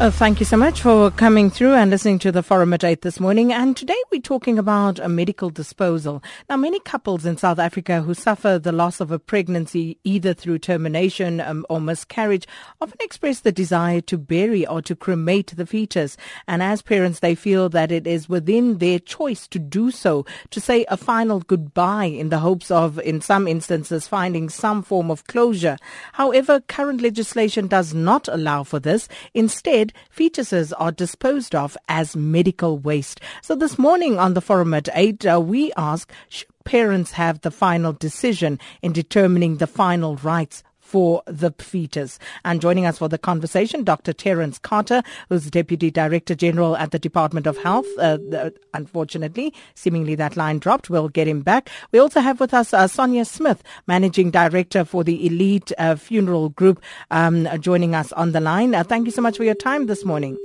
Uh, thank you so much for coming through and listening to the Forum at 8 this morning. And today we're talking about a medical disposal. Now, many couples in South Africa who suffer the loss of a pregnancy either through termination um, or miscarriage often express the desire to bury or to cremate the fetus. And as parents, they feel that it is within their choice to do so, to say a final goodbye in the hopes of, in some instances, finding some form of closure. However, current legislation does not allow for this. Instead, fetuses are disposed of as medical waste. So this morning on the forum at 8, uh, we ask, should parents have the final decision in determining the final rites for the fetus. And joining us for the conversation, Dr. Terence Carter, who's Deputy Director General at the Department of Health. Uh, unfortunately, seemingly that line dropped. We'll get him back. We also have with us uh, Sonia Smith, Managing Director for the Elite uh, Funeral Group, um, joining us on the line. Uh, thank you so much for your time this morning.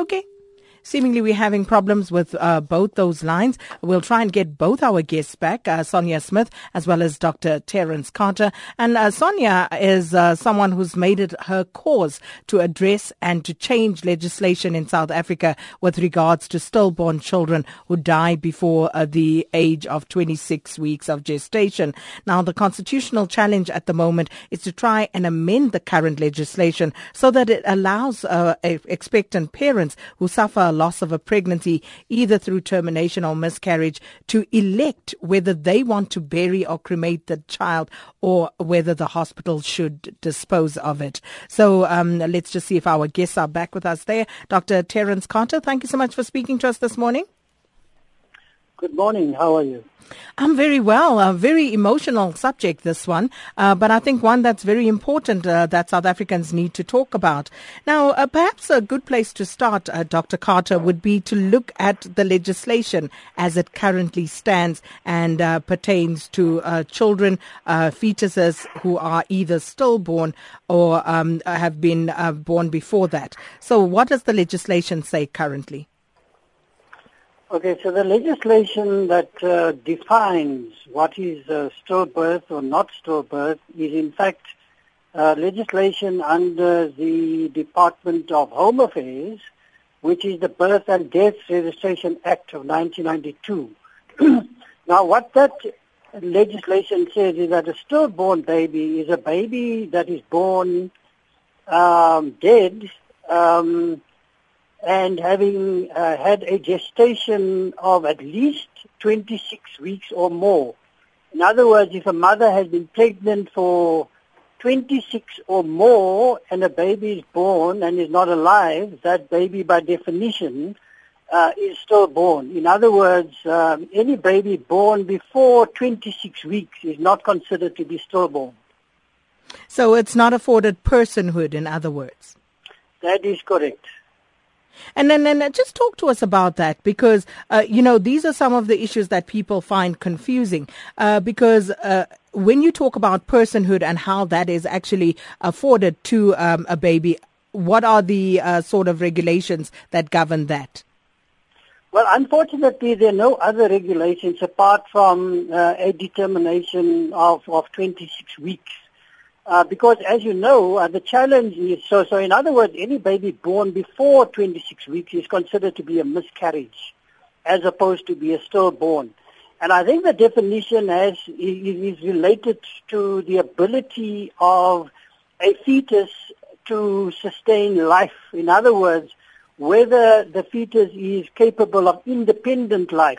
Okay. Seemingly, we're having problems with uh, both those lines. We'll try and get both our guests back, uh, Sonia Smith as well as Dr. Terence Carter. And uh, Sonia is uh, someone who's made it her cause to address and to change legislation in South Africa with regards to stillborn children who die before uh, the age of 26 weeks of gestation. Now, the constitutional challenge at the moment is to try and amend the current legislation so that it allows uh, expectant parents who suffer a loss of a pregnancy, either through termination or miscarriage, to elect whether they want to bury or cremate the child or whether the hospital should dispose of it. So um, let's just see if our guests are back with us there. Dr. Terence Carter, thank you so much for speaking to us this morning. Good morning. How are you? I'm very well. A very emotional subject, this one, uh, but I think one that's very important uh, that South Africans need to talk about. Now, uh, perhaps a good place to start, uh, Dr. Carter, would be to look at the legislation as it currently stands and uh, pertains to uh, children, fetuses who are either stillborn or um, have been born before that. So, what does the legislation say currently? Okay, so the legislation that uh, defines what is uh, stillbirth or not stillbirth is in fact uh, legislation under the Department of Home Affairs, which is the Birth and Death Registration Act of 1992. now, what that legislation says is that a stillborn baby is a baby that is born um, dead um, and having uh, had a gestation of at least 26 weeks or more. In other words, if a mother has been pregnant for 26 or more and a baby is born and is not alive, that baby by definition uh, is stillborn. In other words, um, any baby born before 26 weeks is not considered to be stillborn. So it's not afforded personhood, in other words? That is correct. And then, then just talk to us about that because, uh, you know, these are some of the issues that people find confusing uh, because uh, when you talk about personhood and how that is actually afforded to um, a baby, what are the uh, sort of regulations that govern that? Well, unfortunately, there are no other regulations apart from uh, a determination of, of 26 weeks. Uh, because as you know, uh, the challenge is, so, so in other words, any baby born before 26 weeks is considered to be a miscarriage as opposed to be a stillborn. And I think the definition has, is, related to the ability of a fetus to sustain life. In other words, whether the fetus is capable of independent life.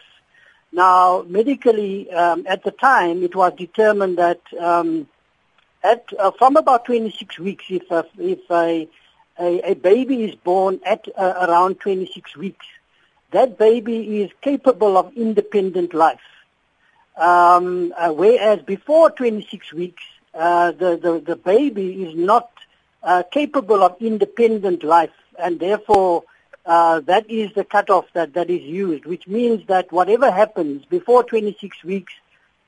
Now, medically, um, at the time, it was determined that um, at uh, from about 26 weeks, if a, if a, a, a baby is born at uh, around 26 weeks, that baby is capable of independent life. Um, uh, whereas before 26 weeks, uh, the, the, the baby is not uh, capable of independent life, and therefore uh, that is the cutoff that, that is used, which means that whatever happens before 26 weeks,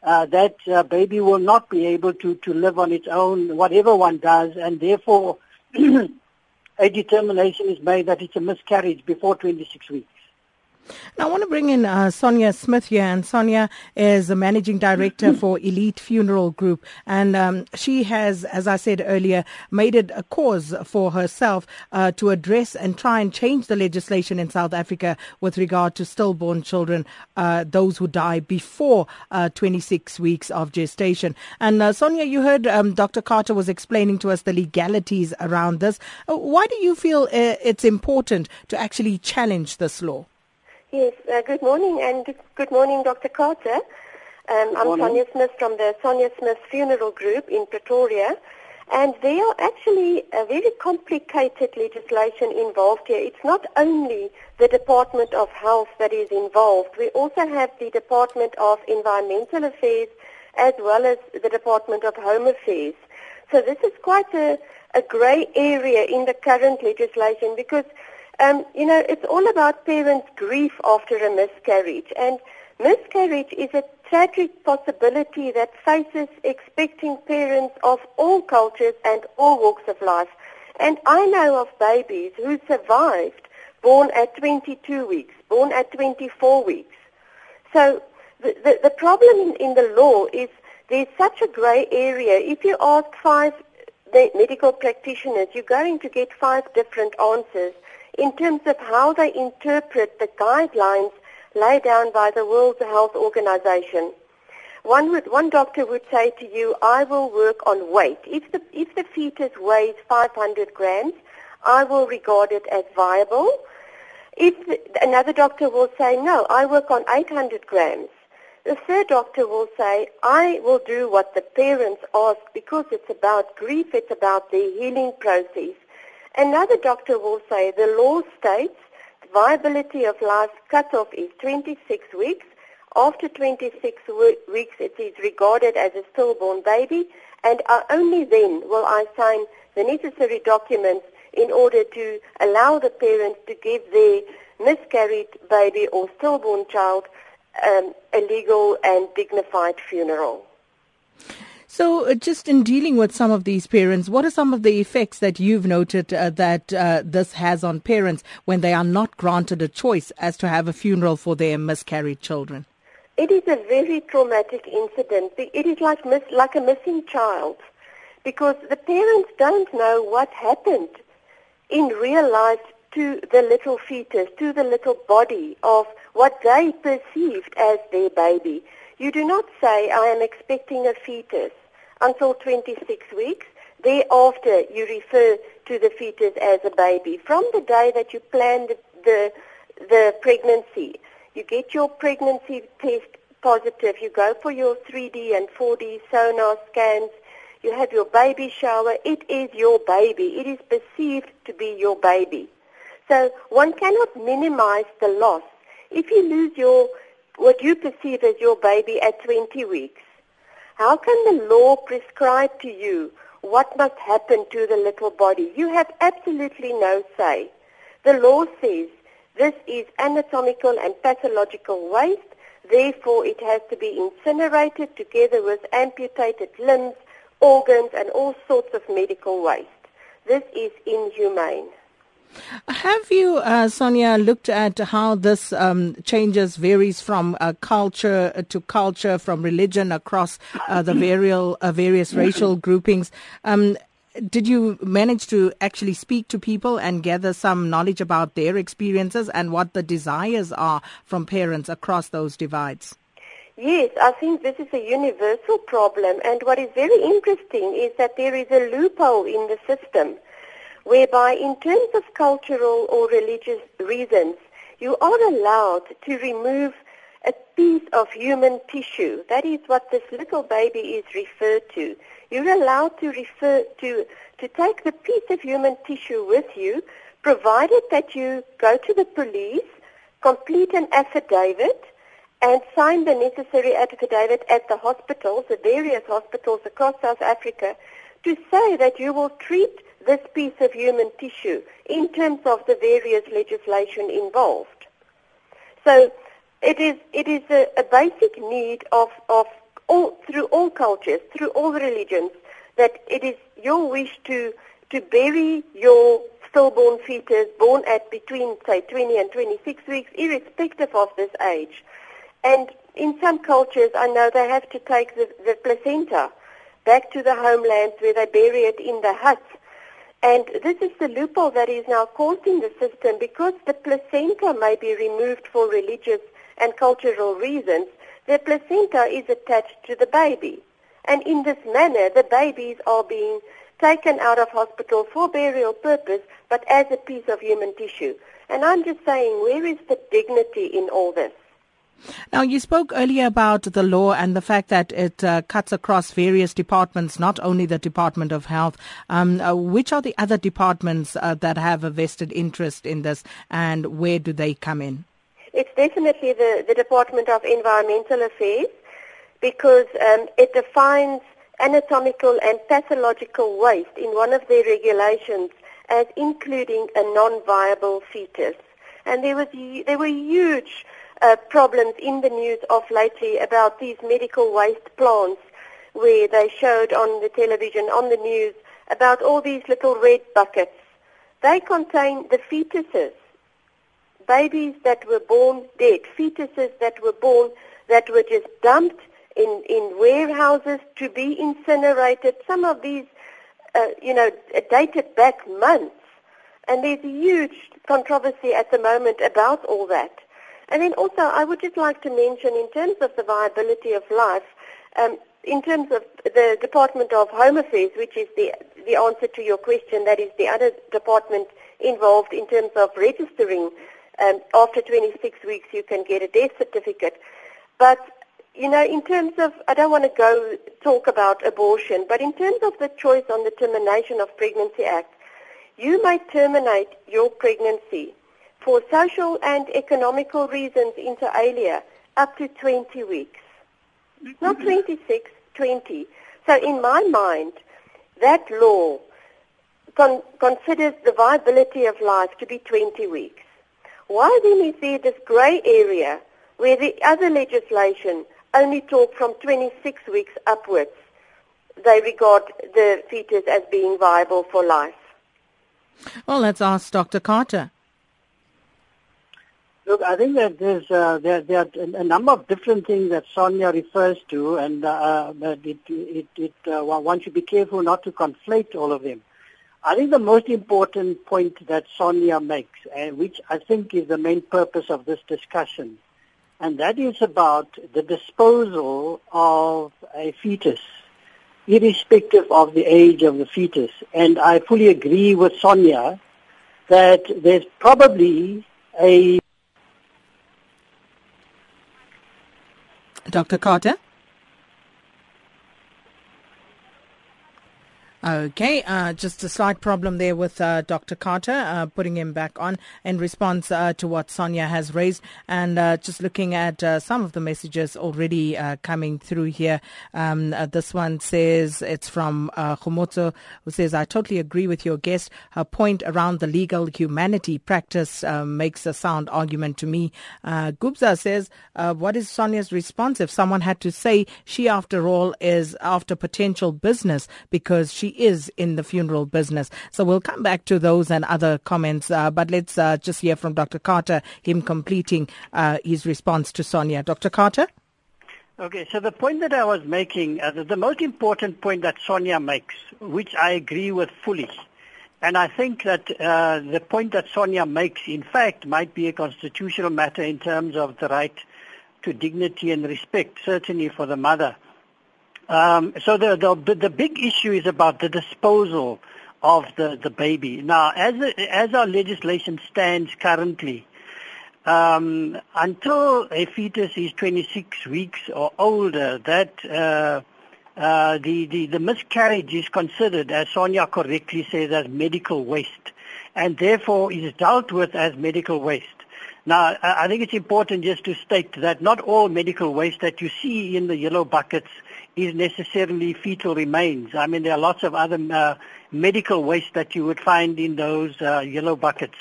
uh, that uh, baby will not be able to, to live on its own, whatever one does, and therefore a determination is made that it's a miscarriage before 26 weeks. Now, I want to bring in uh, Sonia Smith here, and Sonia is the managing director for Elite Funeral Group, and um, she has, as I said earlier, made it a cause for herself uh, to address and try and change the legislation in South Africa with regard to stillborn children, uh, those who die before uh, 26 weeks of gestation. And uh, Sonia, you heard um, Dr. Carter was explaining to us the legalities around this. Uh, why do you feel it's important to actually challenge this law? Yes, uh, good morning and good morning, Dr. Carter. Um, I'm Sonia Smith from the Sonia Smith Funeral Group in Pretoria. And there are actually a very complicated legislation involved here. It's not only the Department of Health that is involved. We also have the Department of Environmental Affairs as well as the Department of Home Affairs. So this is quite a, a grey area in the current legislation because um, you know, it's all about parents' grief after a miscarriage. And miscarriage is a tragic possibility that faces expecting parents of all cultures and all walks of life. And I know of babies who survived born at 22 weeks, born at 24 weeks. So the, the, the problem in, in the law is there's such a grey area. If you ask five medical practitioners, you're going to get five different answers in terms of how they interpret the guidelines laid down by the World Health Organization. One, would, one doctor would say to you, I will work on weight. If the, if the fetus weighs 500 grams, I will regard it as viable. If the, another doctor will say, no, I work on 800 grams. The third doctor will say, I will do what the parents ask because it's about grief, it's about the healing process. Another doctor will say the law states the viability of life cutoff is 26 weeks. After 26 weeks, it is regarded as a stillborn baby, and only then will I sign the necessary documents in order to allow the parents to give their miscarried baby or stillborn child um, a legal and dignified funeral. So, uh, just in dealing with some of these parents, what are some of the effects that you've noted uh, that uh, this has on parents when they are not granted a choice as to have a funeral for their miscarried children? It is a very traumatic incident. It is like, miss, like a missing child because the parents don't know what happened in real life to the little fetus, to the little body of what they perceived as their baby. You do not say, I am expecting a fetus until 26 weeks. Thereafter, you refer to the fetus as a baby. From the day that you plan the, the, the pregnancy, you get your pregnancy test positive, you go for your 3D and 4D sonar scans, you have your baby shower, it is your baby. It is perceived to be your baby. So one cannot minimize the loss. If you lose your, what you perceive as your baby at 20 weeks, how can the law prescribe to you what must happen to the little body? You have absolutely no say. The law says this is anatomical and pathological waste, therefore it has to be incinerated together with amputated limbs, organs and all sorts of medical waste. This is inhumane. Have you, uh, Sonia, looked at how this um, changes varies from uh, culture to culture, from religion across uh, the varial, uh, various racial groupings? Um, did you manage to actually speak to people and gather some knowledge about their experiences and what the desires are from parents across those divides? Yes, I think this is a universal problem. And what is very interesting is that there is a loophole in the system whereby in terms of cultural or religious reasons, you are allowed to remove a piece of human tissue. That is what this little baby is referred to. You're allowed to refer to, to take the piece of human tissue with you, provided that you go to the police, complete an affidavit, and sign the necessary affidavit at the hospitals, the various hospitals across South Africa, to say that you will treat this piece of human tissue in terms of the various legislation involved. So it is, it is a, a basic need of, of all, through all cultures, through all religions, that it is your wish to, to bury your stillborn fetus born at between, say, 20 and 26 weeks, irrespective of this age. And in some cultures, I know they have to take the, the placenta back to the homelands where they bury it in the hut. And this is the loophole that is now caused in the system because the placenta may be removed for religious and cultural reasons. The placenta is attached to the baby. And in this manner, the babies are being taken out of hospital for burial purpose, but as a piece of human tissue. And I'm just saying, where is the dignity in all this? Now, you spoke earlier about the law and the fact that it uh, cuts across various departments, not only the Department of Health. Um, uh, which are the other departments uh, that have a vested interest in this, and where do they come in? It's definitely the, the Department of Environmental Affairs because um, it defines anatomical and pathological waste in one of their regulations as including a non-viable fetus. And there was there were huge uh, problems in the news of lately about these medical waste plants where they showed on the television, on the news, about all these little red buckets. They contain the fetuses, babies that were born dead, fetuses that were born that were just dumped in, in warehouses to be incinerated. Some of these, uh, you know, dated back months. And there's a huge controversy at the moment about all that. And then also, I would just like to mention, in terms of the viability of life, um, in terms of the Department of Home Affairs, which is the, the answer to your question, that is the other department involved in terms of registering. Um, after 26 weeks, you can get a death certificate. But you know, in terms of, I don't want to go talk about abortion, but in terms of the choice on the Termination of Pregnancy Act, you may terminate your pregnancy for social and economical reasons inter alia up to 20 weeks. Not mm-hmm. 26, 20. So in my mind, that law con- considers the viability of life to be 20 weeks. Why then is there this grey area where the other legislation only talk from 26 weeks upwards. They regard the fetus as being viable for life. Well, let's ask Dr. Carter. Look, I think that there's uh, there, there are a number of different things that Sonia refers to, and uh, it, it, it, uh, one should be careful not to conflate all of them. I think the most important point that Sonia makes, and which I think is the main purpose of this discussion, and that is about the disposal of a fetus, irrespective of the age of the fetus. And I fully agree with Sonia that there's probably a Dr. Carter? Okay, uh, just a slight problem there with uh, Dr. Carter, uh, putting him back on in response uh, to what Sonia has raised, and uh, just looking at uh, some of the messages already coming through here. Um, this one says it's from uh, who says, I totally agree with your guest. Her point around the legal humanity practice makes a sound argument to me. Uh, Gubza says, what is Sonia's response if someone had to say she, after all, is after potential business because she is in the funeral business. So we'll come back to those and other comments, uh, but let's uh, just hear from Dr. Carter, him completing uh, his response to Sonia. Dr. Carter? Okay, so the point that I was making, uh, the, most important point that Sonia makes, which I agree with fully, and I think that uh, the point that Sonia makes, in fact, might be a constitutional matter in terms of the right to dignity and respect, certainly for the mother. Um, so the, the the big issue is about the disposal of the, the baby. Now, as as our legislation stands currently, um, until a fetus is 26 weeks or older, that uh, uh, the, the the miscarriage is considered, as Sonia correctly says, as medical waste, and therefore is dealt with as medical waste. Now, I think it's important just to state that not all medical waste that you see in the yellow buckets is necessarily fetal remains. I mean, there are lots of other uh, medical waste that you would find in those uh, yellow buckets.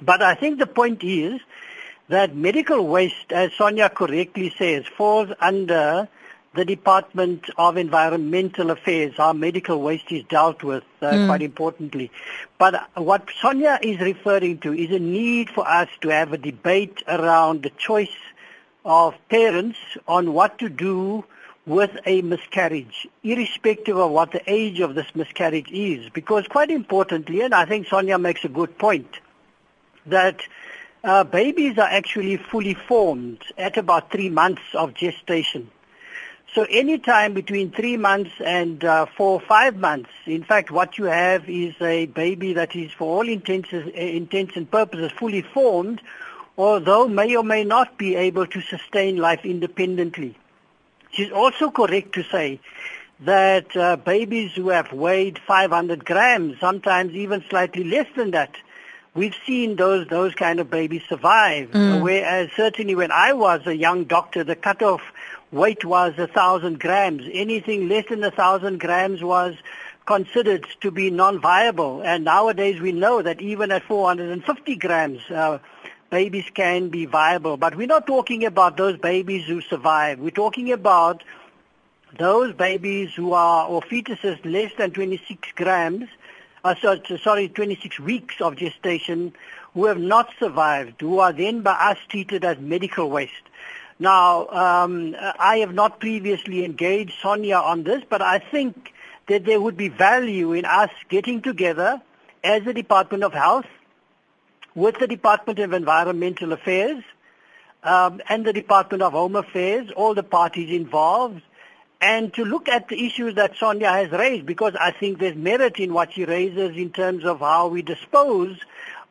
But I think the point is that medical waste, as Sonia correctly says, falls under the Department of Environmental Affairs, our medical waste is dealt with uh, mm. quite importantly. But what Sonia is referring to is a need for us to have a debate around the choice of parents on what to do with a miscarriage, irrespective of what the age of this miscarriage is. Because quite importantly, and I think Sonia makes a good point, that uh, babies are actually fully formed at about three months of gestation. So any time between three months and uh, four or five months, in fact, what you have is a baby that is, for all intents, uh, intents and purposes, fully formed, although may or may not be able to sustain life independently. She's also correct to say that uh, babies who have weighed 500 grams, sometimes even slightly less than that, we've seen those those kind of babies survive. Mm. Whereas certainly when I was a young doctor, the cutoff weight was a thousand grams. Anything less than a thousand grams was considered to be non-viable. And nowadays we know that even at 450 grams, uh, babies can be viable. But we're not talking about those babies who survive. We're talking about those babies who are, or fetuses less than 26 grams, uh, so, sorry, 26 weeks of gestation, who have not survived, who are then by us treated as medical waste. Now, um, I have not previously engaged Sonia on this, but I think that there would be value in us getting together as the Department of Health with the Department of Environmental Affairs um, and the Department of Home Affairs, all the parties involved, and to look at the issues that Sonia has raised because I think there's merit in what she raises in terms of how we dispose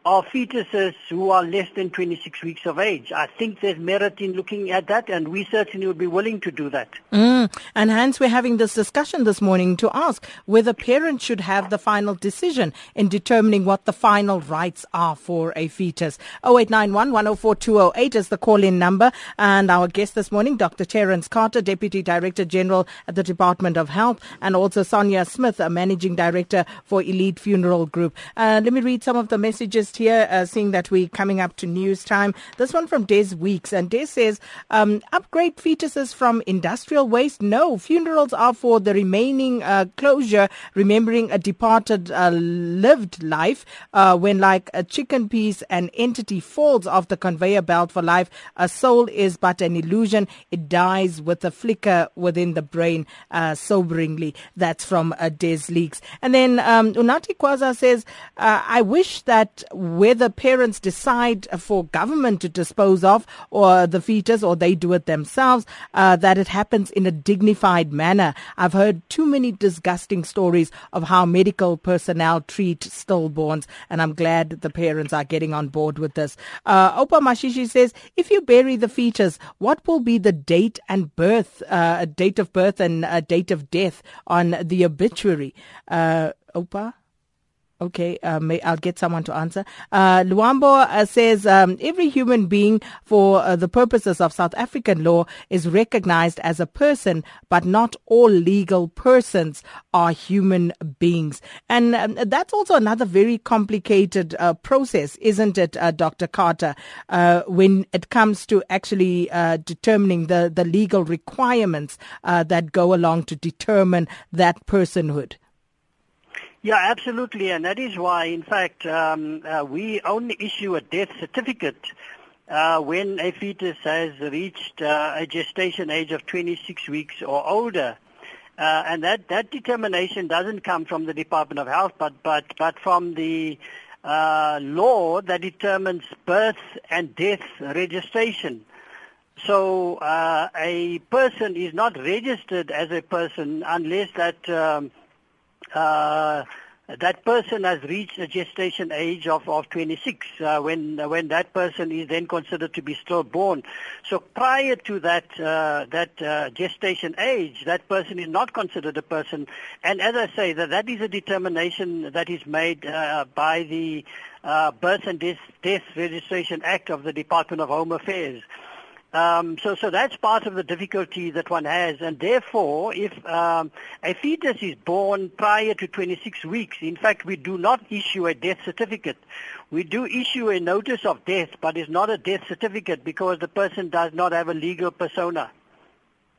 of fetuses who are less than 26 weeks of age. I think there's merit in looking at that, and we certainly would be willing to do that. Mm. And hence, we're having this discussion this morning to ask whether parents should have the final decision in determining what the final rites are for a fetus. 0891 104 208 is the call in number. And our guest this morning, Dr. Terence Carter, Deputy Director General at the Department of Health, and also Sonia Smith, a Managing Director for Elite Funeral Group. Uh, let me read some of the messages here, uh, seeing that we're coming up to news time. This one from Des Weeks, and Des says, um, upgrade fetuses from industrial waste? No, funerals are for the remaining uh, closure, remembering a departed uh, lived life. Uh, when like a chicken piece, an entity falls off the conveyor belt for life, a soul is but an illusion. It dies with a flicker within the brain, uh, soberingly. That's from uh, Des Leaks. And then um, Unati Kwaza says, I wish that whether parents decide for government to dispose of or the fetus or they do it themselves, uh, that it happens in a dignified manner. I've heard too many disgusting stories of how medical personnel treat stillborns, and I'm glad the parents are getting on board with this. Uh, Opa Mashishi says, if you bury the fetus, what will be the date and birth, uh, date of birth and date of death on the obituary? Uh, Opa? Okay, uh, may, I'll get someone to answer. Uh, Luambo uh, says um, every human being, for uh, the purposes of South African law, is recognized as a person, but not all legal persons are human beings. And um, that's also another very complicated uh, process, isn't it, uh, Dr. Carter, when it comes to actually determining the, the legal requirements that go along to determine that personhood? Yeah, absolutely, and that is why, in fact, um, uh, we only issue a death certificate uh, when a fetus has reached uh, a gestation age of 26 weeks or older. Uh, and that, that determination doesn't come from the Department of Health, but, but, but from the uh, law that determines birth and death registration. So uh, a person is not registered as a person unless that um, uh, that person has reached a gestation age of, of 26 uh, when uh, when that person is then considered to be stillborn. So prior to that uh, that uh, gestation age, that person is not considered a person. And as I say, that that is a determination that is made uh, by the uh, Birth and Death, Death Registration Act of the Department of Home Affairs. Um, so, so that's part of the difficulty that one has, and therefore, if um, a fetus is born prior to 26 weeks, in fact, we do not issue a death certificate. We do issue a notice of death, but it's not a death certificate because the person does not have a legal persona.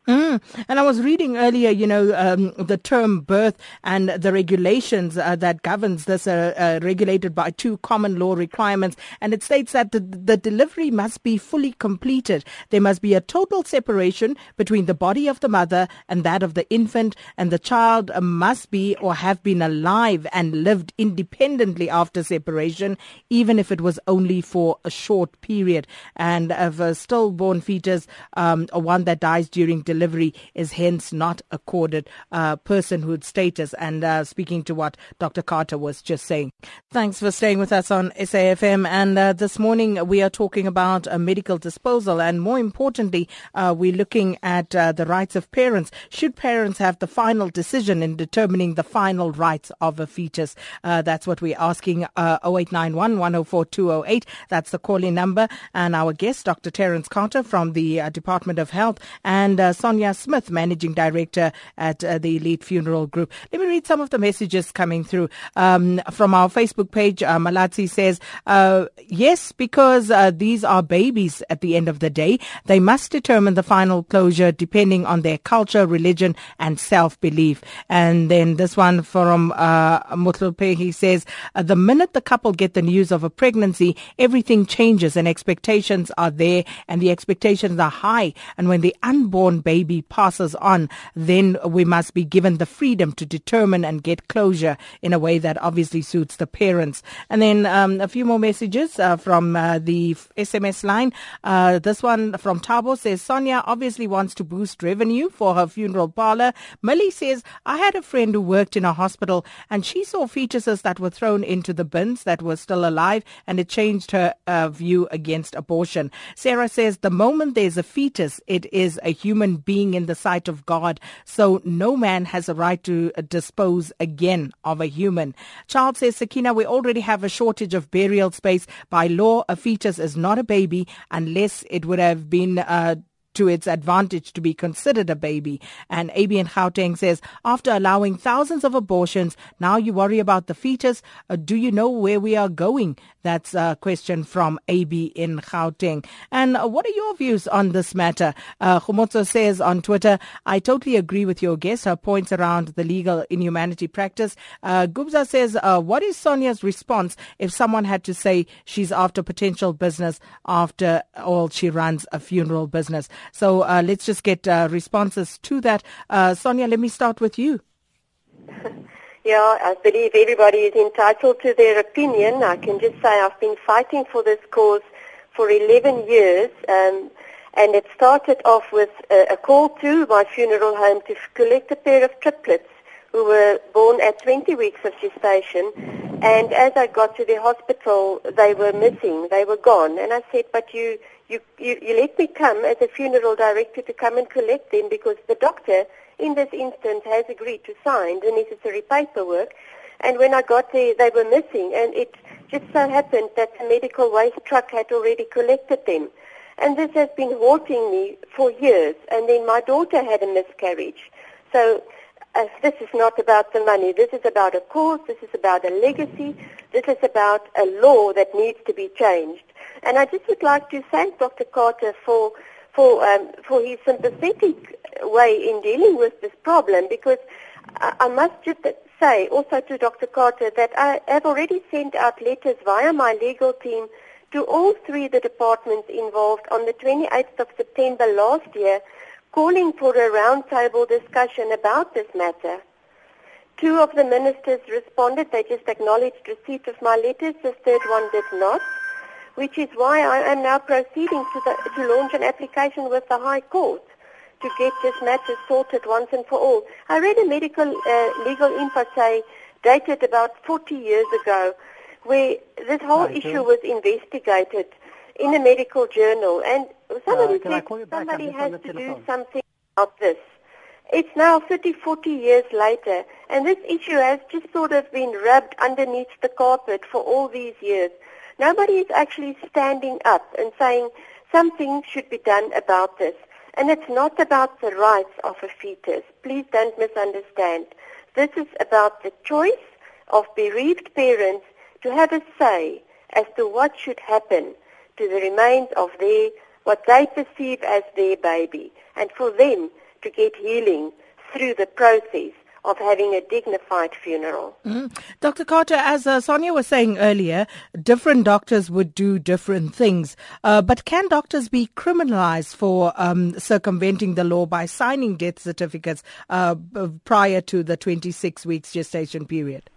Mm. And I was reading earlier, you know, um, the term birth and the regulations uh, that governs this are uh, regulated by two common law requirements. And it states that the, the delivery must be fully completed. There must be a total separation between the body of the mother and that of the infant, and the child must be or have been alive and lived independently after separation, even if it was only for a short period. And of a stillborn fetus, um, one that dies during delivery, delivery is hence not accorded uh, personhood status. And uh, speaking to what Dr. Carter was just saying. Thanks for staying with us on SAFM. And uh, this morning we are talking about a medical disposal. And more importantly, uh, we're looking at uh, the rights of parents. Should parents have the final decision in determining the final rites of a fetus? Uh, that's what we're asking. 0891 104 208. That's the calling number. And our guest, Dr. Terence Carter from the Department of Health and Sonia Smith, Managing Director at uh, the Elite Funeral Group. Let me read some of the messages coming through um, from our Facebook page. Uh, says, uh, yes, because uh, these are babies at the end of the day. They must determine the final closure depending on their culture, religion, and self-belief. And then this one from uh, Mutlupe, he says, uh, the minute the couple get the news of a pregnancy, everything changes and expectations are there and the expectations are high. And when the unborn baby baby passes on, then we must be given the freedom to determine and get closure in a way that obviously suits the parents. And then um, a few more messages uh, from uh, the SMS line. Uh, this one from Tabo says Sonia obviously wants to boost revenue for her funeral parlor. Millie says I had a friend who worked in a hospital and she saw fetuses that were thrown into the bins that were still alive and it changed her uh, view against abortion. Sarah says the moment there's a fetus, it is a human being in the sight of God. So no man has a right to uh, dispose again of a human. Charles says, Sakina, we already have a shortage of burial space. By law, a fetus is not a baby unless it would have been uh, to its advantage to be considered a baby. And AB in Gauteng says, after allowing thousands of abortions, now you worry about the fetus. Uh, do you know where we are going? That's a question from AB in Gauteng. And uh, what are your views on this matter? Uh, says on Twitter, I totally agree with your guest. Her points around the legal inhumanity practice. Uh, Gubza says, uh, what is Sonia's response if someone had to say she's after potential business after all she runs a funeral business? So uh, let's just get uh, responses to that. Uh, Sonia, let me start with you. Yeah, I believe everybody is entitled to their opinion. I can just say I've been fighting for this cause for 11 years. Um, and it started off with a, a, call to my funeral home to collect a pair of triplets who were born at 20 weeks of gestation. And as I got to the hospital, they were missing. They were gone. And I said, but you, you, you, you let me come as a funeral director to come and collect them because the doctor in this instance has agreed to sign the necessary paperwork. And when I got there, they were missing. And it just so happened that the medical waste truck had already collected them. And this has been haunting me for years. And then my daughter had a miscarriage. So uh, this is not about the money. This is about a cause. This is about a legacy. This is about a law that needs to be changed. And I just would like to thank Dr. Carter for for um, for his sympathetic way in dealing with this problem because I, I must just say also to Dr. Carter that I have already sent out letters via my legal team to all three of the departments involved on the 28th of September last year calling for a roundtable discussion about this matter. Two of the ministers responded. They just acknowledged receipt of my letters. The third one did not, which is why I am now proceeding to, the, to launch an application with the High Court to get this matter sorted once and for all. I read a medical uh, legal say dated about 40 years ago where this whole issue was investigated in a medical journal and somebody uh, said somebody has to do something about this. It's now 30, 40 years later, and this issue has just sort of been rubbed underneath the carpet for all these years. Nobody is actually standing up and saying something should be done about this. And it's not about the rights of a fetus. Please don't misunderstand. This is about the choice of bereaved parents to have a say as to what should happen to the remains of their, what they perceive as their baby, and for them to get healing through the process of having a dignified funeral. Mm. Dr. Carter, as uh, Sonia was saying earlier, different doctors would do different things. Uh, but can doctors be criminalized for um, circumventing the law by signing death certificates uh, prior to the 26 weeks gestation period?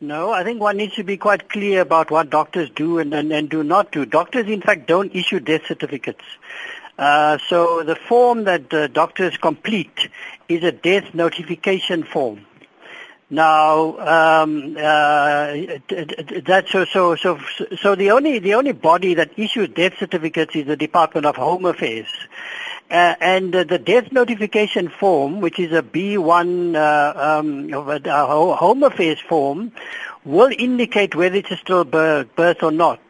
No, I think one needs to be quite clear about what doctors do and, and, and do not do. Doctors, in fact, don't issue death certificates. Uh, so the form that the doctors complete is a death notification form. Now, um, uh, that's so, so, so, so the only, the only body that issues death certificates is the Department of Home Affairs. Uh, and uh, the death notification form, which is a B1 uh, um, Home Affairs form, will indicate whether it's a stillbirth birth or not.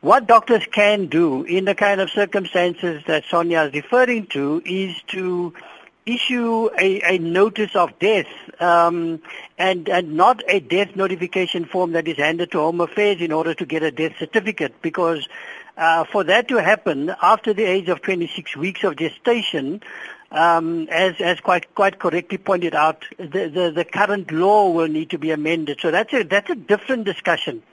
What doctors can do in the kind of circumstances that Sonia is referring to is to issue a, a notice of death um, and, and not a death notification form that is handed to Home Affairs in order to get a death certificate because uh, for that to happen after the age of 26 weeks of gestation, um, as, as quite, quite correctly pointed out, the, the, the current law will need to be amended. So that's a, that's a different discussion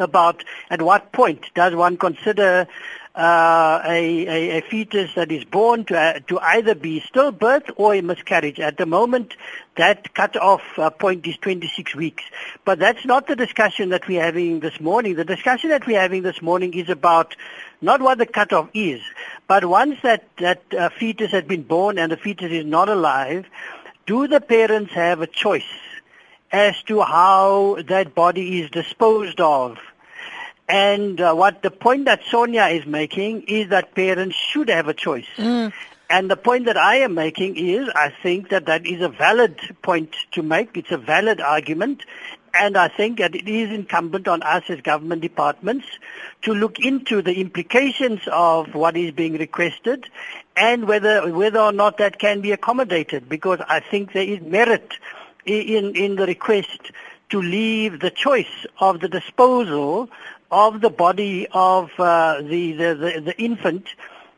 about at what point does one consider uh, a, a, a, fetus that is born to, uh, to either be stillbirth or a miscarriage. At the moment, that cut-off uh, point is 26 weeks. But that's not the discussion that we're having this morning. The discussion that we're having this morning is about not what the cut-off is, but once that, that uh, fetus has been born and the fetus is not alive, do the parents have a choice as to how that body is disposed of? And uh, what the point that Sonia is making is that parents should have a choice. Mm. And the point that I am making is I think that that is a valid point to make. It's a valid argument. And I think that it is incumbent on us as government departments to look into the implications of what is being requested and whether, whether or not that can be accommodated because I think there is merit in, in the request to leave the choice of the disposal of the body of uh, the, the, the, the, infant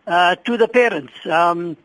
uh, to the parents. Um,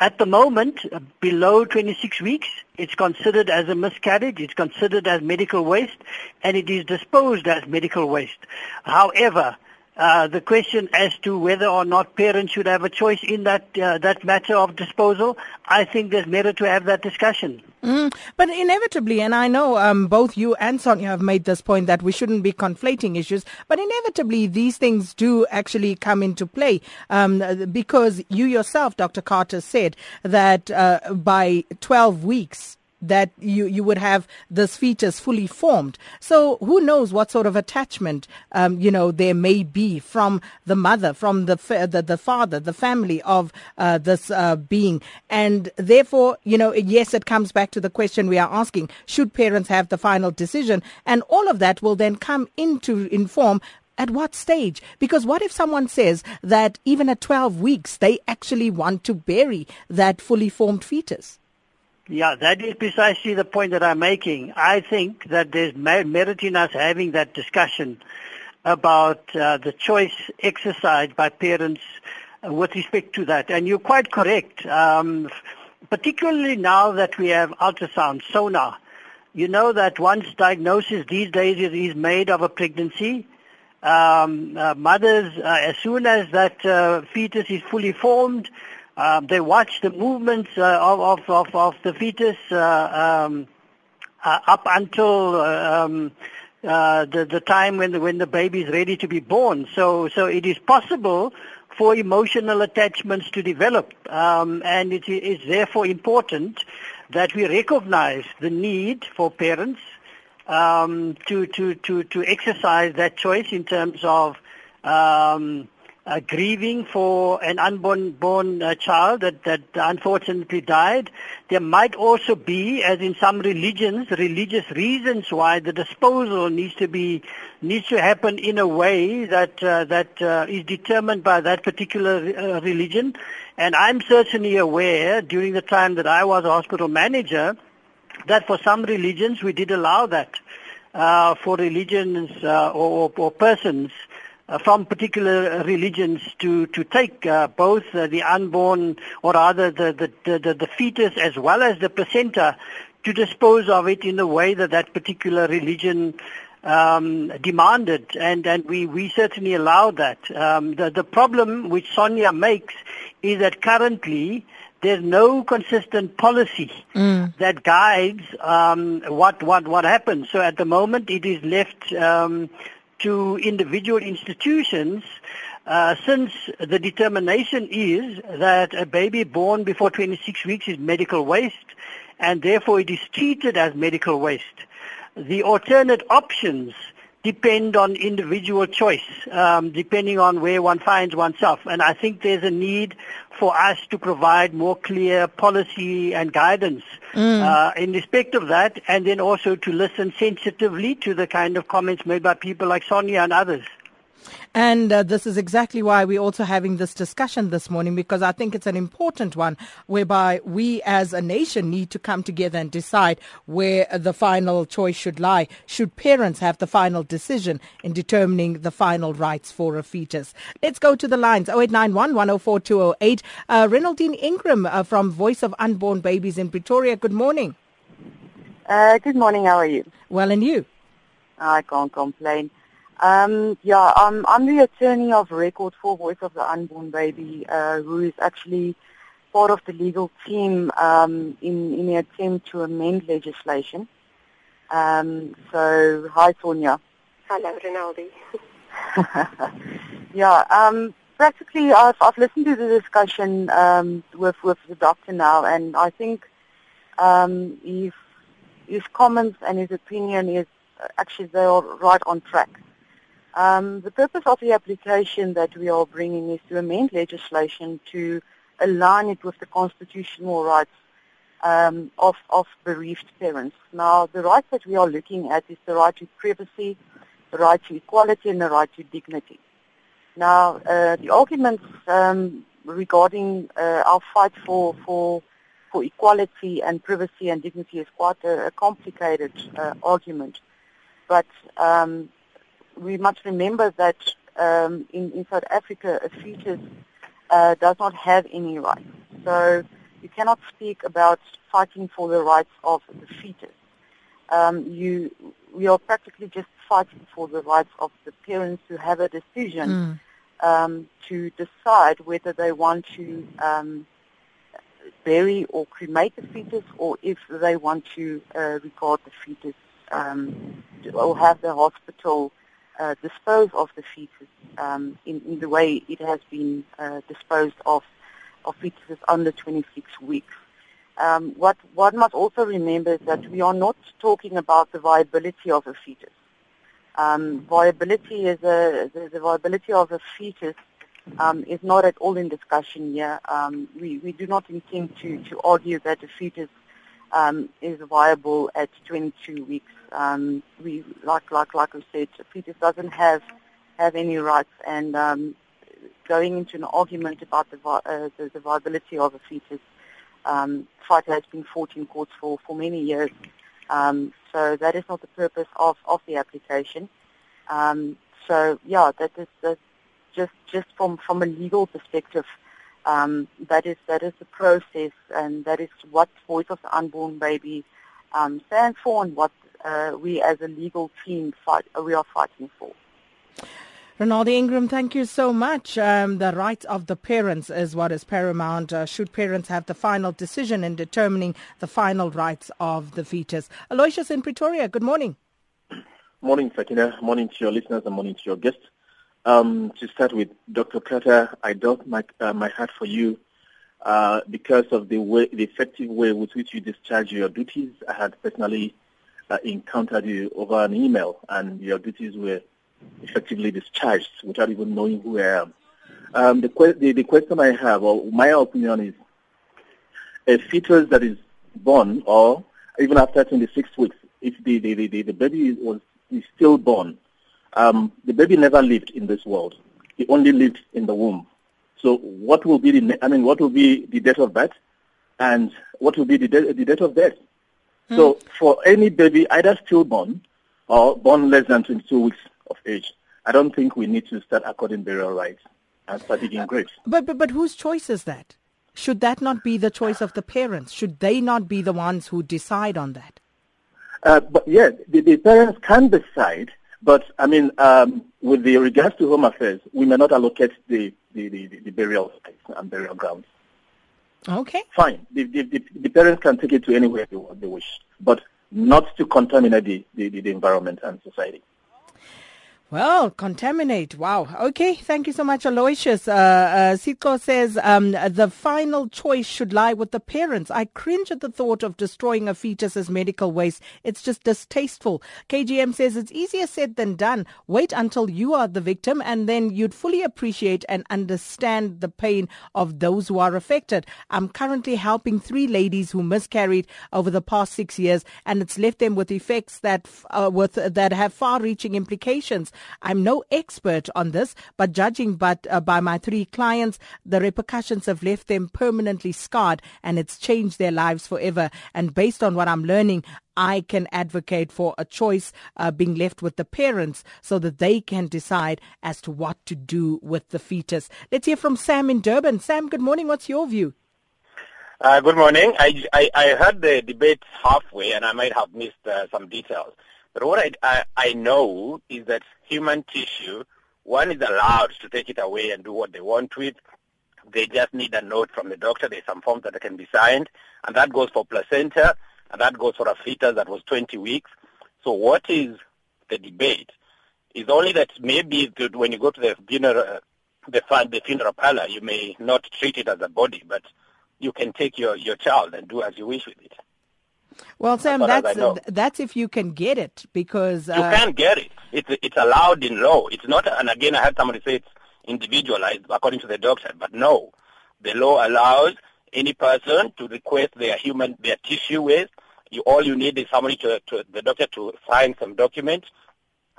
at the moment, below 26 weeks, it's considered as a miscarriage, it's considered as medical waste, and it is disposed as medical waste. However, uh, the question as to whether or not parents should have a choice in that uh, that matter of disposal, I think there's merit to have that discussion. Mm, but inevitably, and I know um, both you and Sonia have made this point that we shouldn't be conflating issues, but inevitably these things do actually come into play um, because you yourself, Dr. Carter, said that uh, by 12 weeks, that you, you would have this fetus fully formed. So who knows what sort of attachment, um, you know, there may be from the mother, from the, the, the father, the family of uh, this uh, being. And therefore, you know, yes, it comes back to the question we are asking, should parents have the final decision? And all of that will then come into inform at what stage? Because what if someone says that even at 12 weeks, they actually want to bury that fully formed fetus? Yeah, that is precisely the point that I'm making. I think that there's merit in us having that discussion about uh, the choice exercised by parents uh, with respect to that. And you're quite correct, um, particularly now that we have ultrasound, sonar. You know that once diagnosis these days is, made of a pregnancy, um, uh, mothers, uh, as soon as that uh, fetus is fully formed, um, they watch the movements uh, of, of, of, the fetus uh, um, uh, up until uh, um, the, the time when the, when the baby is ready to be born. So, so it is possible for emotional attachments to develop, um, and it is therefore important that we recognize the need for parents um, to, to, to, to exercise that choice in terms of um, uh, grieving for an unborn born uh, child that, that unfortunately died. There might also be, as in some religions, religious reasons why the disposal needs to be needs to happen in a way that uh, that uh, is determined by that particular uh, religion. And I'm certainly aware during the time that I was a hospital manager that for some religions we did allow that. Uh, for religions or, or, or persons uh, from particular religions to to take uh, both uh, the unborn or rather the the, the the fetus as well as the placenta to dispose of it in a way that that particular religion um, demanded, and and we we certainly allow that. Um, the the problem which Sonia makes is that currently there's no consistent policy mm. that guides um, what what what happens. So at the moment, it is left um, to individual institutions. Uh, since the determination is that a baby born before 26 weeks is medical waste, and therefore it is treated as medical waste. The alternate options depend on individual choice, um, depending on where one finds oneself. And I think there's a need for us to provide more clear policy and guidance mm. uh, in respect of that, and then also to listen sensitively to the kind of comments made by people like Sonia and others. And uh, this is exactly why we're also having this discussion this morning because I think it's an important one whereby we as a nation need to come together and decide where the final choice should lie. Should parents have the final decision in determining the final rites for a fetus? Let's go to the lines 0891 104 208. Uh, Ingram uh, from Voice of Unborn Babies in Pretoria. Good morning. Uh, good morning. How are you? Well, and you? I can't complain. Um, yeah, I'm, I'm the attorney of record for Voice of the Unborn Baby, uh, who is actually part of the legal team um, in, in the attempt to amend legislation. Um, so, hi, Sonia. Hello, Rinaldi. yeah, um, practically, I've, I've listened to the discussion um, with, with the doctor now, and I think um, his, his comments and his opinion is actually they're right on track. Um, the purpose of the application that we are bringing is to amend legislation to align it with the constitutional rights um, of, of bereaved parents. Now, the rights that we are looking at is the right to privacy, the right to equality, and the right to dignity. Now, uh, the arguments um, regarding uh, our fight for, for, for equality and privacy and dignity is quite a, a complicated uh, argument. But um, we must remember that um, in, in, South Africa, a fetus uh, does not have any rights. So you cannot speak about fighting for the rights of the fetus. Um, you, we are practically just fighting for the rights of the parents to have a decision mm. um, to decide whether they want to um, bury or cremate the fetus or if they want to uh, regard the fetus um, or have the hospital uh, dispose of the fetus um, in, in, the way it has been uh, disposed of of fetuses under 26 weeks. Um, what one must also remember is that we are not talking about the viability of a fetus. Um, viability is a the, the, viability of a fetus um, is not at all in discussion here. Um, we, we do not intend to, to argue that a fetus um, is viable at 22 weeks. Um, we like like like we said, fetus doesn't have have any rights, and um, going into an argument about the, uh, the, the viability of a fetus, um, fight has been fought in courts for for many years. Um, so that is not the purpose of, of the application. Um, so yeah, that is just just from from a legal perspective. Um, that is that is the process, and that is what Voice of the Unborn Baby um, stands for, and what uh, we as a legal team fight, uh, we are fighting for. Ronaldo Ingram, thank you so much. Um, the rights of the parents is what is paramount. Uh, should parents have the final decision in determining the final rites of the fetus? Aloysius in Pretoria, good morning. Morning, Sakina. Morning to your listeners and morning to your guests. Um, to start with, Dr. Carter, I doff my, uh, my heart for you uh, because of the way, the effective way with which you discharge your duties. I had personally uh, encountered you over an email, and your duties were effectively discharged without even knowing who I am. Um, the, que- the, the question I have, or my opinion is, a fetus that is born, or even after 26 weeks, if the, the, the, the baby was is still born, um, the baby never lived in this world. He only lived in the womb. So what will be the, I mean, what will be the date of birth and what will be the, de- the date of death? Mm. So for any baby, either stillborn or born less than 22 weeks of age, I don't think we need to start according burial rites and start digging graves. But, but, but whose choice is that? Should that not be the choice of the parents? Should they not be the ones who decide on that? Uh, but yeah, the, the, parents can decide, but I mean, um, with the regards to home affairs, we may not allocate the, the, the, the burial sites and burial grounds. Okay. Fine. The, the, the, parents can take it to anywhere they, they wish, but not to contaminate the, the, the environment and society. Well, contaminate. Wow. Okay. Thank you so much, Aloysius. Uh, uh, Siko says um, the final choice should lie with the parents. I cringe at the thought of destroying a fetus as medical waste. It's just distasteful. KGM says it's easier said than done. Wait until you are the victim and then you'd fully appreciate and understand the pain of those who are affected. I'm currently helping three ladies who miscarried over the past six years and it's left them with effects that, uh, with, that have far reaching implications. I'm no expert on this, but judging but uh, by my three clients, the repercussions have left them permanently scarred and it's changed their lives forever. And based on what I'm learning, I can advocate for a choice uh, being left with the parents so that they can decide as to what to do with the fetus. Let's hear from Sam in Durban. Sam, good morning. What's your view? Uh, good morning. I, I, I, heard the debate halfway and I might have missed uh, some details. But what I, I, I know is that human tissue, one is allowed to take it away and do what they want with. They just need a note from the doctor. There's some forms that can be signed, and that goes for placenta, and that goes for a fetus that was 20 weeks. So what is the debate? Is only that maybe when you go to the funeral, the, the funeral parlor, you may not treat it as a body, but you can take your, your child and do as you wish with it. Well, Sam, that's that's, that's if you can get it because uh, you can get it. It's it's allowed in law. It's not. And again, I had somebody say it's individualized according to the doctor, but no, the law allows any person to request their human their tissue waste. You, all you need is somebody to, to the doctor to sign some document.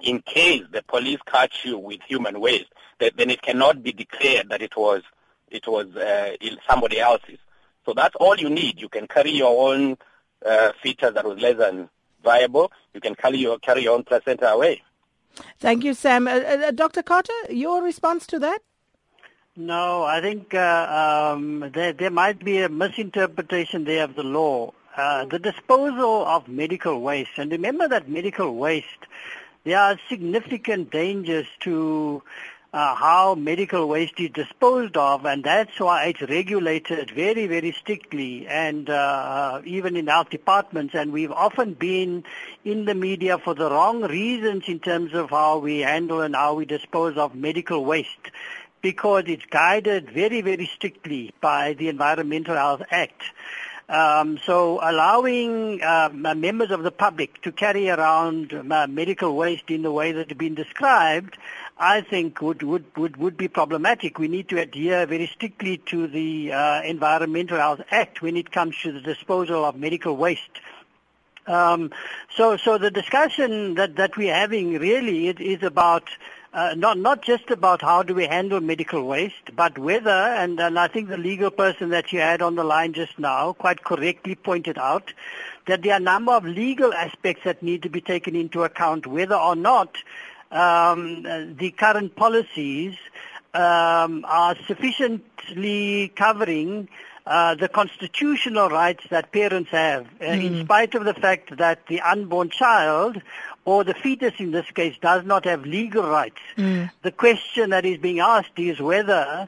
In case the police catch you with human waste, that, then it cannot be declared that it was it was uh, in somebody else's. So that's all you need. You can carry your own uh, feature that was less than viable, you can carry your, carry your own placenta away. Thank you, Sam. Uh, uh, Dr. Carter, your response to that? No, I think uh, um, there, there might be a misinterpretation there of the law. Uh, the disposal of medical waste, and remember that medical waste, there are significant dangers to uh, how medical waste is disposed of, and that's why it's regulated very, very strictly, and uh, even in our departments. And we've often been in the media for the wrong reasons in terms of how we handle and how we dispose of medical waste, because it's guided very, very strictly by the Environmental Health Act. Um, so allowing uh, members of the public to carry around uh, medical waste in the way that has been described, I think would, would, would, would be problematic. We need to adhere very strictly to the uh, Environmental Health Act when it comes to the disposal of medical waste. Um, so, so the discussion that, that we're having really is, is about uh, not not just about how do we handle medical waste, but whether, and, and I think the legal person that you had on the line just now quite correctly pointed out that there are a number of legal aspects that need to be taken into account, whether or not um, the current policies um, are sufficiently covering uh, the constitutional rights that parents have, uh, mm. in spite of the fact that the unborn child or the fetus in this case does not have legal rights. Mm. The question that is being asked is whether,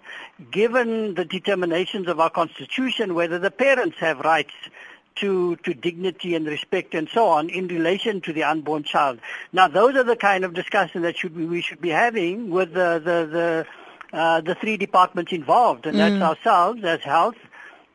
given the determinations of our constitution, whether the parents have rights to, to dignity and respect and so on in relation to the unborn child. Now, those are the kind of discussion that should be, we should be having with the, the, the, uh, the three departments involved, and mm. that's ourselves as health,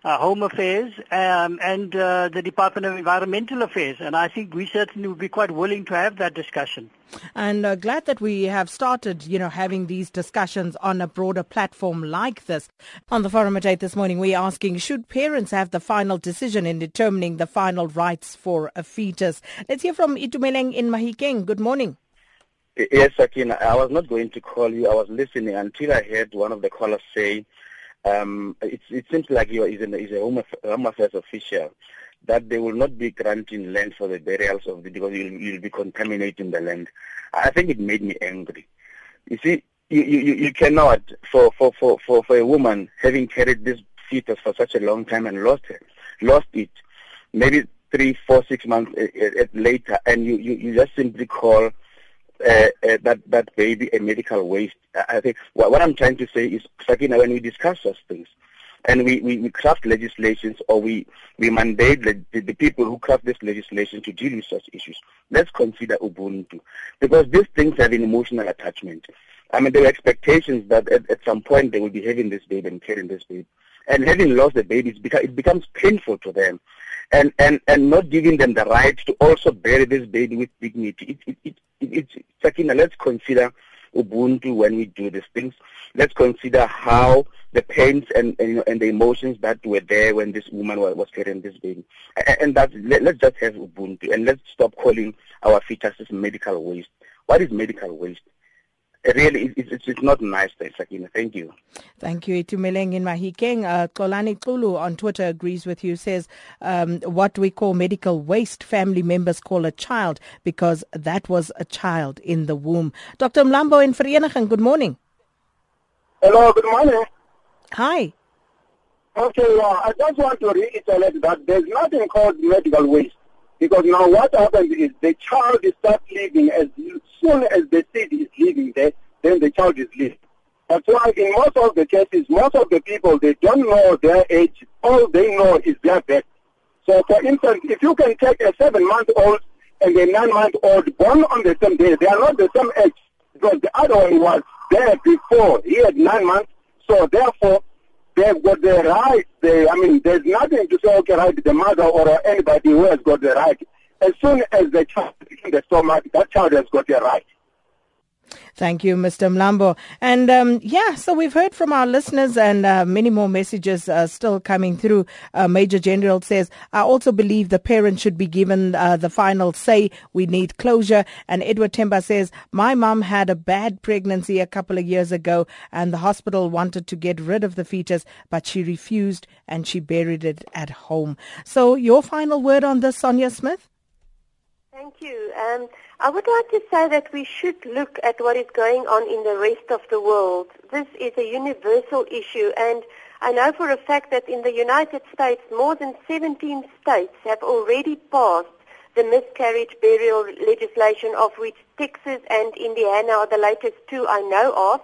uh, Home Affairs, um, and uh, the Department of Environmental Affairs. And I think we certainly would be quite willing to have that discussion. And uh, glad that we have started, you know, having these discussions on a broader platform like this. On the forum at 8 this morning, we're asking, should parents have the final decision in determining the final rites for a fetus? Let's hear from Itumeleng in Mahikeng. Good morning. Yes, Sakina. I was not going to call you. I was listening until I heard one of the callers say um, it, it seems like he is, is a home, home affairs official that they will not be granting land for the burials of the because you'll, you'll be contaminating the land. I think it made me angry You see, you, you, you cannot, for, for, for, for, for a woman having carried this fetus for such a long time and lost it, lost it, maybe three, four, six months uh, uh, later, and you, you, you just simply call uh, uh, that that baby a medical waste. I think what, what I'm trying to say is, Sakina, when we discuss such things, and we, we, we craft legislations or we, we mandate the, the, the, people who craft this legislation to deal with such issues. Let's consider Ubuntu. Because these things have an emotional attachment. I mean, there are expectations that at, at some point they will be having this baby and carrying this baby. And having lost the baby, it becomes painful to them. And, and, and not giving them the right to also bury this baby with dignity. It, it, it, it, it's, Sakina, let's consider Ubuntu when we do these things. Let's consider how the pains and, and, and the emotions that were there when this woman was, was carrying this baby. And, and that let, us just have Ubuntu and let's stop calling our fetuses medical waste. What is medical waste? Really it's, it's, it's not nice there, Sakina. Thank you. Thank you. Itumeleng in Mahikeng. Uh, Kolani Kulu on Twitter agrees with you, says um, what we call medical waste, family members call a child because that was a child in the womb. Dr. Mlambo in Vereeniging, good morning. Hello, good morning. Hi. Okay, uh, I just want to reiterate that there's nothing called medical waste. Because now what happens is the child starts living as soon as the seed is living there, then the child is living. That's why in most of the cases, most of the people, they don't know their age. All they know is their birth. So for instance, if you can take a seven-month-old and a nine-month-old born on the same day, they are not the same age because the other one was there before. He had nine months. So therefore, they've got the right. They, I mean, there's nothing to say, okay, right, the mother or anybody who has got the right. As soon as the child is in the stomach, that child has got the right. Thank you, Mr. Mlambo. And um, yeah, so we've heard from our listeners and uh, many more messages uh, still coming through. Uh, Major General says, I also believe the parents should be given uh, the final say. We need closure. And Edward Temba says, my mom had a bad pregnancy a couple of years ago and the hospital wanted to get rid of the fetus, but she refused and she buried it at home. So your final word on this, Sonia Smith? Thank you. Um, I would like to say that we should look at what is going on in the rest of the world. This is a universal issue and I know for a fact that in the United States more than 17 states have already passed the miscarriage burial legislation of which Texas and Indiana are the latest two I know of.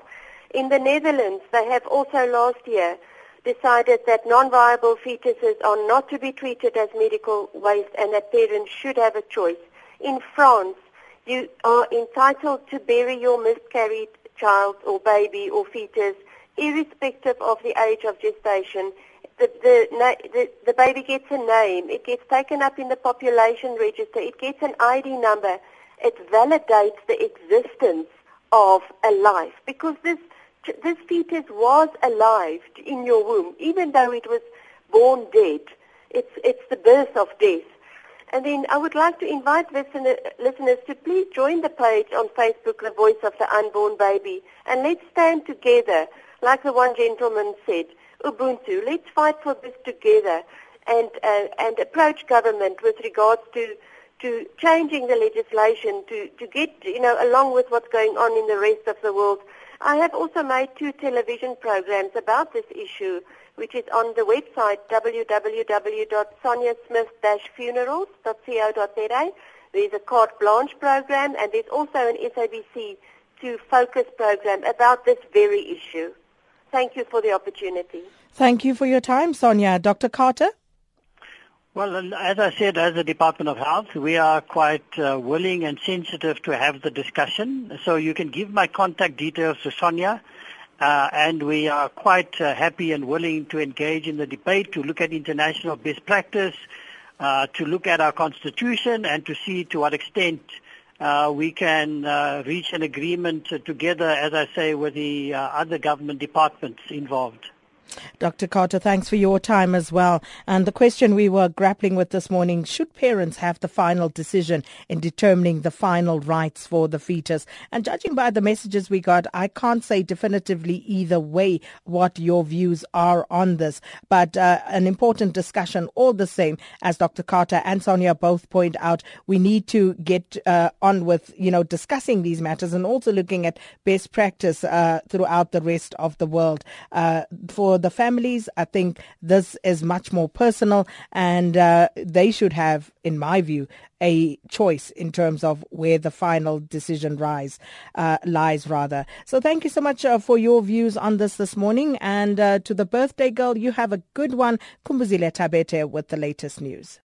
In the Netherlands they have also last year decided that non-viable fetuses are not to be treated as medical waste and that parents should have a choice. In France, you are entitled to bury your miscarried child or baby or fetus irrespective of the age of gestation. The, the, the, the baby gets a name. It gets taken up in the population register. It gets an ID number. It validates the existence of a life because this this fetus was alive in your womb, even though it was born dead. It's it's the birth of death. And then I would like to invite listener, listeners to please join the page on Facebook, The Voice of the Unborn Baby, and let's stand together, like the one gentleman said, Ubuntu. Let's fight for this together and, uh, and approach government with regards to, to changing the legislation to, to get, you know, along with what's going on in the rest of the world. I have also made two television programs about this issue which is on the website www.soniasmith-funerals.co.za. There's a carte blanche program and there's also an SABC 2 focus program about this very issue. Thank you for the opportunity. Thank you for your time, Sonia. Dr. Carter? Well, as I said, as the Department of Health, we are quite uh, willing and sensitive to have the discussion. So you can give my contact details to Sonia uh, and we are quite uh, happy and willing to engage in the debate, to look at international best practice, uh, to look at our constitution, and to see to what extent uh, we can uh, reach an agreement together, as I say, with the uh, other government departments involved. Dr. Carter, thanks for your time as well. And the question we were grappling with this morning, should parents have the final decision in determining the final rites for the fetus? And judging by the messages we got, I can't say definitively either way what your views are on this. But uh, an important discussion all the same, as Dr. Carter and Sonia both point out, we need to get uh, on with, you know, discussing these matters and also looking at best practice uh, throughout the rest of the world. Uh, for the families, I think this is much more personal and uh, they should have, in my view, a choice in terms of where the final decision rise, uh, lies rather. So thank you so much uh, for your views on this this morning. And uh, to the birthday girl, you have a good one. Kumbuzile Tabete with the latest news.